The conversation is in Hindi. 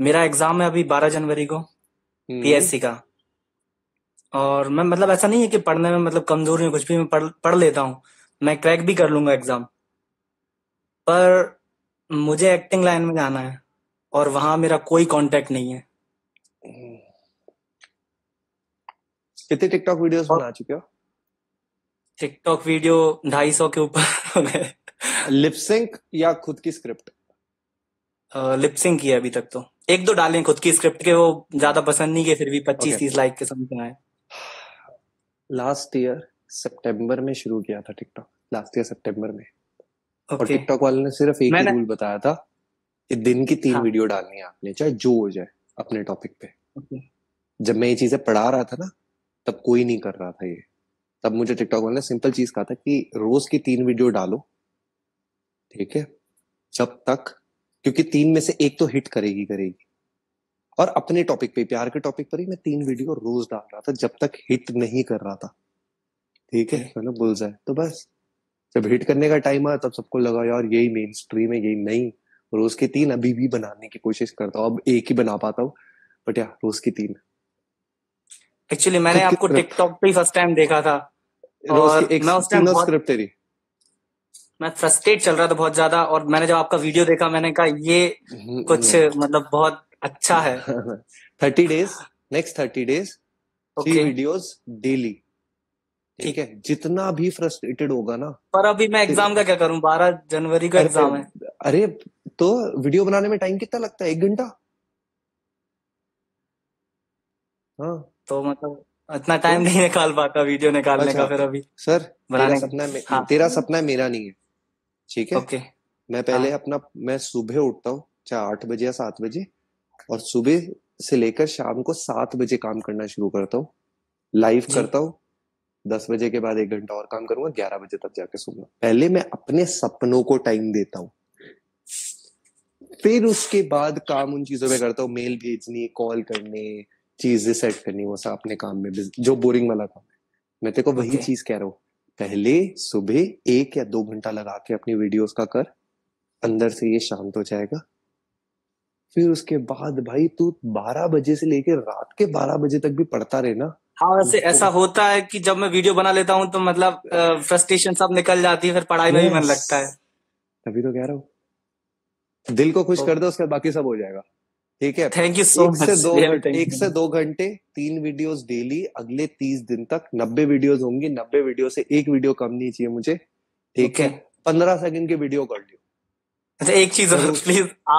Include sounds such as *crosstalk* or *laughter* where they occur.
मेरा एग्ज़ाम है अभी बारह जनवरी को हम्म। पीएससी का। और मैं मतलब ऐसा नहीं है कि पढ़ने में मतलब कमज़ोरी हूँ कुछ भी मैं पढ़ पढ़ लेता हूँ। मैं क्रैक भी कर लूँगा एग्ज़ाम पर मुझे एक्टिंग लाइन में जाना है और वहाँ मेरा कोई कांटेक्ट नहीं है। कितने टिकटॉक वीडियोस बना चुके हो? टिकटॉक वीडियो ढाई सौ के ऊपर हो गए। लिप सिंक या खुद की स्क्रिप्ट लिपसिंग किया अभी तक तो। एक दो डाले खुद की स्क्रिप्ट के वो ज़्यादा पसंद नहीं किए फिर भी पच्चीस तीस लाइक के समझ आए। लास्ट ईयर सितंबर में शुरू किया था टिकटॉक लास्ट ईयर सितंबर में। और टिकटॉक वाले ने सिर्फ़ एक मैंने रूल बताया था कि दिन की तीन हाँ। वीडियो डालनी है आपने चाहे जो हो जाए अपने टॉपिक पे। जब मैं ये चीज़ें पढ़ा रहा था ना तब कोई नहीं कर रहा था ये। तब मुझे टिकटॉक वाले ने सिंपल चीज़ कहा था कि रोज की तीन वीडियो डालो ठीक है? जब तक क्योंकि तीन में से एक तो हिट करेगी करेगी। और अपने टॉपिक पे प्यार के टॉपिक पर ही मैं तीन वीडियो रोज डाल रहा था जब तक हिट नहीं कर रहा था। ठीक है? मतलब बुल जाए तो बस जब हिट करने का टाइम आया तब सबको लगा यार यही मेन स्ट्रीम है यही नहीं। रोज की तीन अभी भी बनाने की कोशिश करता हूँ। अब एक ही बना पाता हूँ। बट यार रोज की तीन। एक्चुअली मैंने आपको टिकटॉक पे फ़र्स्ट टाइम देखा था। और एक मैं उस टाइम तीनों बहुत तेरी। मैं फ्रस्ट्रेट चल रहा था बहुत ज़्यादा और मैंने जब आपका वीडियो देखा मैंने कहा ये कुछ मतलब बहुत अच्छा है। *laughs* Thirty days next thirty days three videos daily ठीक। है? जितना भी फ्रस्ट्रेटेड होगा ना पर अभी मैं एग्ज़ाम का क्या करूँ? बारह जनवरी का एग्ज़ाम है। अरे तो वीडियो बनाने में टाइम कितना लगता है? एक घंटा? हाँ। तो मतलब इतना टाइम नहीं निकाल पाता वीडियो निकालने अच्छा, का फिर अभी। सर तेरा बनाने का। सपना हाँ तेरा सपना मेरा नहीं है। ठीक है? ओके। मैं पहले हाँ। अपना मैं सुबह उठता हूँ चाहे आठ बजे या सात बजे और सुबह से लेकर शाम को सात बजे काम करना शुरू करता हूँ। लाइव करता हूँ। दस बजे के बाद एक घंटा और काम करूँगा ग्यारह बजे तक जाके सोऊँगा। पहले मैं अपने सपनों को टाइम देता हूँ। फिर उसके बाद काम उन चीज़ों में करता हूँ। मेल भेजनी कॉल करने चीज़ें सेट करनी वो सब अपने काम में जो बोरिंग वाला काम है। मैं तेरे को वही ओके। चीज़ कह रहा हूँ। पहले सुबह एक या दो घंटा लगा के अपनी वीडियोस का कर अंदर से ये शांत हो जाएगा। फिर उसके बाद भाई तू बारह बजे से लेके रात के बारह बजे तक भी पढ़ता रहे ना हाँ वैसे ऐसा होता है कि जब मैं वीडियो बना लेता हूँ तो मतलब फ्रस्ट्रेशन सब निकल जाती है फिर पढ़ाई में भी मन लगता है। तभी तो कह रहा हूँ। दिल को खुश तो कर दो उसके बाद बाकी सब हो जाएगा। ठीक है? थैंक यू सो एक से मच दो एक से दो घंटे तीन वीडियोस डेली अगले तीस दिन तक नब्बे वीडियोस होंगी। नब्बे वीडियो से एक वीडियो कम नहीं चाहिए मुझे ठीक है? पंद्रह सेकंड के वीडियो कर लियो। अच्छा एक चीज़ प्लीज़ आप